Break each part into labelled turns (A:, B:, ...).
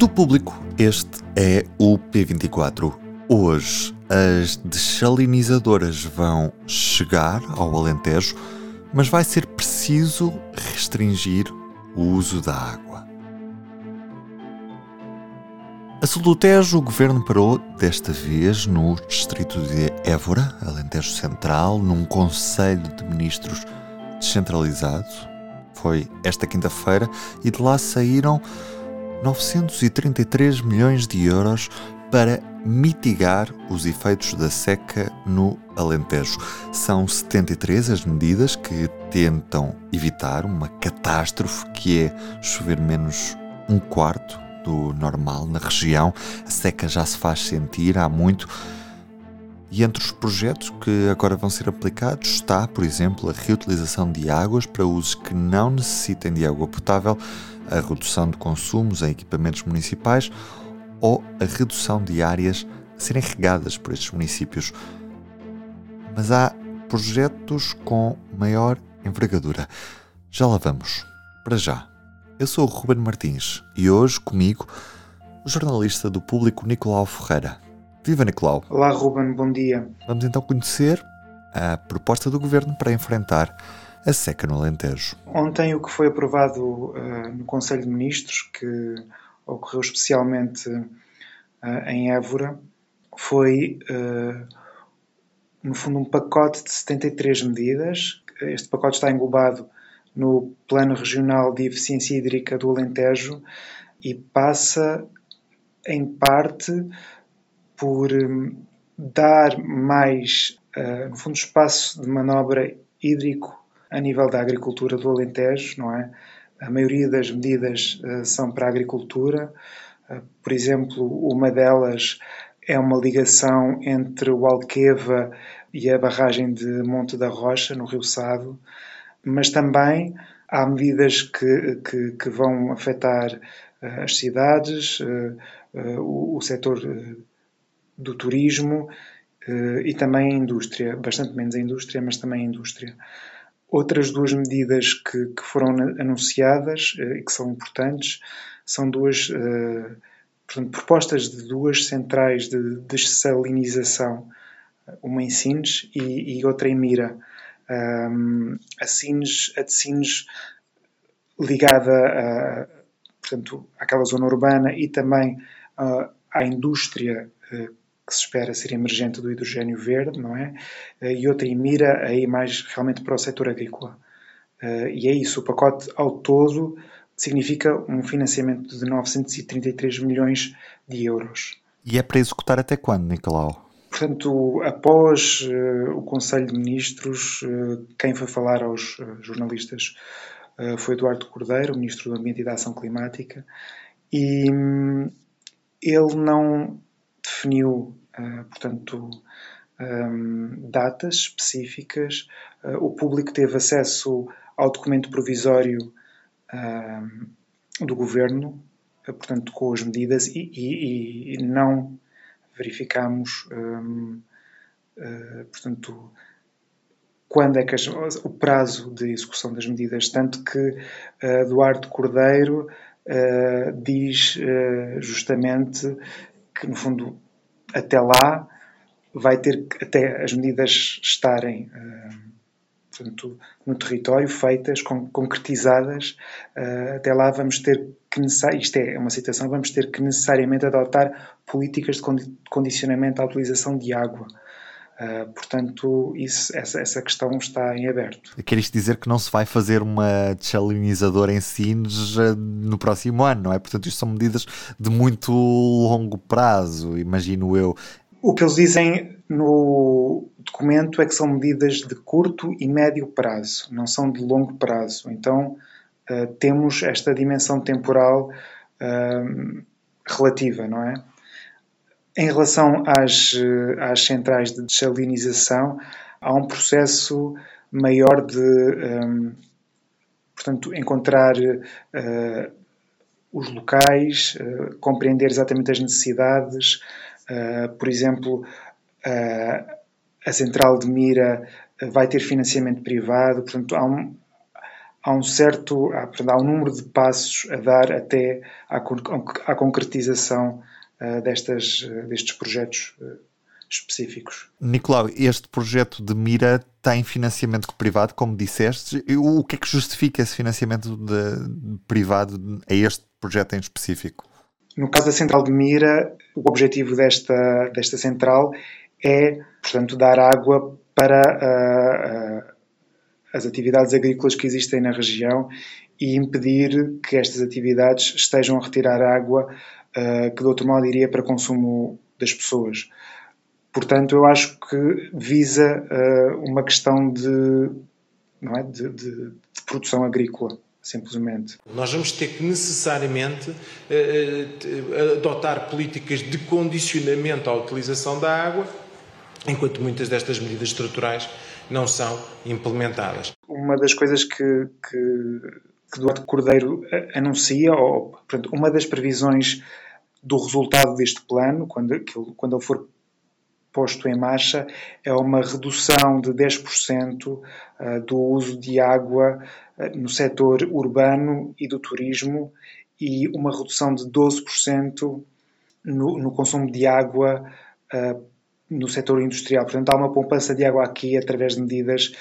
A: Do público, este é o P24. Hoje, as desalinizadoras vão chegar ao Alentejo, mas vai ser preciso restringir o uso da água. A sul do Tejo, o governo parou, desta vez, no distrito de Évora, Alentejo Central, num conselho de ministros descentralizado. Foi esta quinta-feira e de lá saíram 933 milhões de euros para mitigar os efeitos da seca no Alentejo. São 73 as medidas que tentam evitar uma catástrofe que é chover menos um quarto do normal na região. A seca já se faz sentir há muito. E entre os projetos que agora vão ser aplicados está, por exemplo, a reutilização de águas para usos que não necessitem de água potável, a redução de consumos em equipamentos municipais ou a redução de áreas a serem regadas por estes municípios. Mas há projetos com maior envergadura. Já lá vamos. Para já. Eu sou o Ruben Martins e hoje comigo o jornalista do público Nicolau Ferreira. Viva Nicolau!
B: Olá Ruben, bom dia.
A: Vamos então conhecer a proposta do governo para enfrentar a seca no Alentejo.
B: Ontem o que foi aprovado uh, no Conselho de Ministros, que ocorreu especialmente uh, em Évora, foi uh, no fundo um pacote de 73 medidas. Este pacote está englobado no Plano Regional de Eficiência Hídrica do Alentejo e passa em parte por um, dar mais, no fundo, espaço de manobra hídrico a nível da agricultura do Alentejo, não é? A maioria das medidas uh, são para a agricultura. Uh, por exemplo, uma delas é uma ligação entre o Alqueva e a barragem de Monte da Rocha, no Rio Sado, mas também há medidas que, que, que vão afetar uh, as cidades, o, o setor do turismo e também a indústria, bastante menos a indústria, mas também a indústria. Outras duas medidas que, que foram anunciadas uh, e que são importantes são duas uh, portanto, propostas de duas centrais de dessalinização, uma em Sines e, e outra em Mira. A, Sines, a de Sines ligada a, portanto, àquela zona urbana e também uh, à indústria que se espera ser emergente do hidrogênio verde, não é? Eh, e outra em mira aí mais realmente para o setor agrícola. Eh, e é isso, o pacote ao todo significa um financiamento de 933 milhões de euros.
A: E é para executar até quando, Nicolau?
B: Portanto, após uh, o Conselho de Ministros, uh, quem foi falar aos uh, jornalistas foi Eduardo Cordeiro, Ministro do Ambiente e da Ação Climática, e um, ele não definiu ah, portanto, um, datas específicas. Uh, o público teve acesso ao documento provisório do governo, uh, portanto, com as medidas, e, e, e não verificamos, um, portanto, quando é que as, o prazo de execução das medidas, tanto que Eduardo Cordeiro diz justamente que, no fundo, até lá vai ter até as medidas estarem uh, portanto, no território feitas, con concretizadas, uh, até lá vamos ter que isto é uma situação, vamos ter que necessariamente adotar políticas de condicionamento à utilização de água. Uh, portanto, isso, essa, essa questão está em aberto.
A: Quer isto dizer que não se vai fazer uma desalinizadora em Sines no próximo ano, não é? Portanto, isto são medidas de muito longo prazo, imagino eu.
B: O que eles dizem no documento é que são medidas de curto e médio prazo, não são de longo prazo. Então, uh, temos esta dimensão temporal uh, relativa, não é? Em relação às, às centrais de desalinização, há um processo maior de, um, portanto, encontrar uh, os locais, uh, compreender exatamente as necessidades. Uh, por exemplo, a central de Mira vai ter financiamento privado, portanto, há, um, há um certo, há, há um número de passos a dar até à, à concretização destas, uh, destes projetos uh, específicos.
A: Nicolau, este projeto de Mira tem financiamento privado, como disseste. O que é que justifica esse financiamento de privado a este projeto em específico?
B: No caso da central de Mira, o objetivo desta, desta central é, portanto, dar água para uh, uh, as atividades agrícolas que existem na região e impedir que estas atividades estejam a retirar água uh, que de outro modo iria para consumo das pessoas. Portanto, eu acho que visa uma questão de, não é, de, de, de produção agrícola simplesmente.
C: Nós vamos ter que necessariamente adotar políticas de condicionamento à utilização da água enquanto muitas destas medidas estruturais não são implementadas.
B: Uma das coisas que, que, que Duarte Cordeiro anuncia, ou portanto, uma das previsões do resultado deste plano, quando, quando ele for posto em marcha, é uma redução de 10% ah, do uso de água ah, no setor urbano e do turismo e uma redução de 12% no, no consumo de água ah, no setor industrial. Portanto, há uma poupança de água aqui através de medidas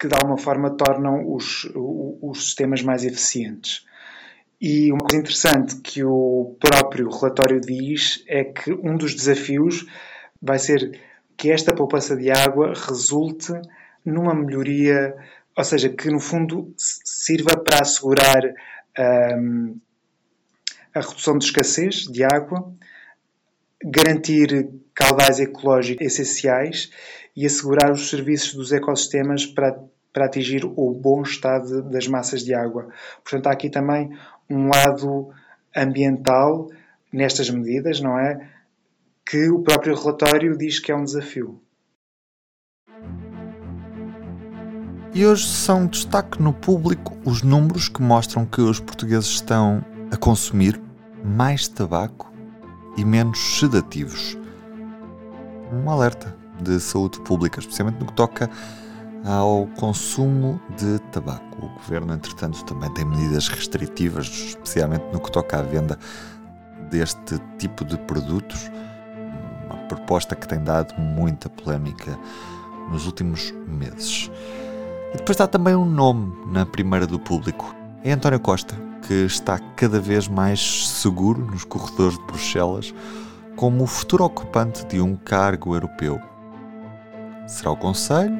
B: que, de alguma forma, tornam os, os sistemas mais eficientes. E uma coisa interessante que o próprio relatório diz é que um dos desafios vai ser que esta poupança de água resulte numa melhoria, ou seja, que no fundo sirva para assegurar um, a redução de escassez de água, garantir caudais ecológicos essenciais e assegurar os serviços dos ecossistemas para, para atingir o bom estado das massas de água. Portanto, há aqui também um lado ambiental nestas medidas, não é? Que o próprio relatório diz que é um desafio.
A: E hoje são destaque no público os números que mostram que os portugueses estão a consumir mais tabaco e menos sedativos um alerta de saúde pública, especialmente no que toca ao consumo de tabaco. O governo, entretanto, também tem medidas restritivas, especialmente no que toca à venda deste tipo de produtos. Uma proposta que tem dado muita polémica nos últimos meses. E depois está também um nome na primeira do público. É António Costa, que está cada vez mais seguro nos corredores de Bruxelas como o futuro ocupante de um cargo europeu. Será o Conselho?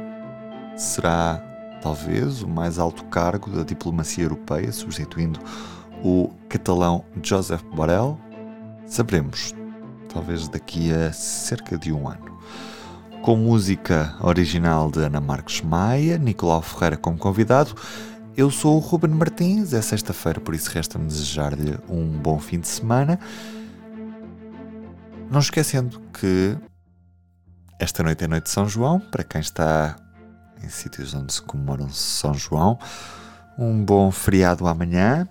A: Será talvez o mais alto cargo da diplomacia europeia, substituindo o catalão Joseph Borrell? Saberemos, talvez daqui a cerca de um ano. Com música original de Ana Marques Maia, Nicolau Ferreira como convidado, eu sou o Ruben Martins, é sexta-feira, por isso resta-me desejar-lhe um bom fim de semana. Não esquecendo que esta noite é noite de São João, para quem está em sítios onde se comemoram São João. Um bom feriado amanhã.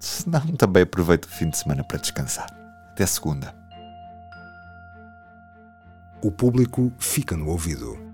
A: Se não, também aproveito o fim de semana para descansar. Até segunda.
D: O público fica no ouvido.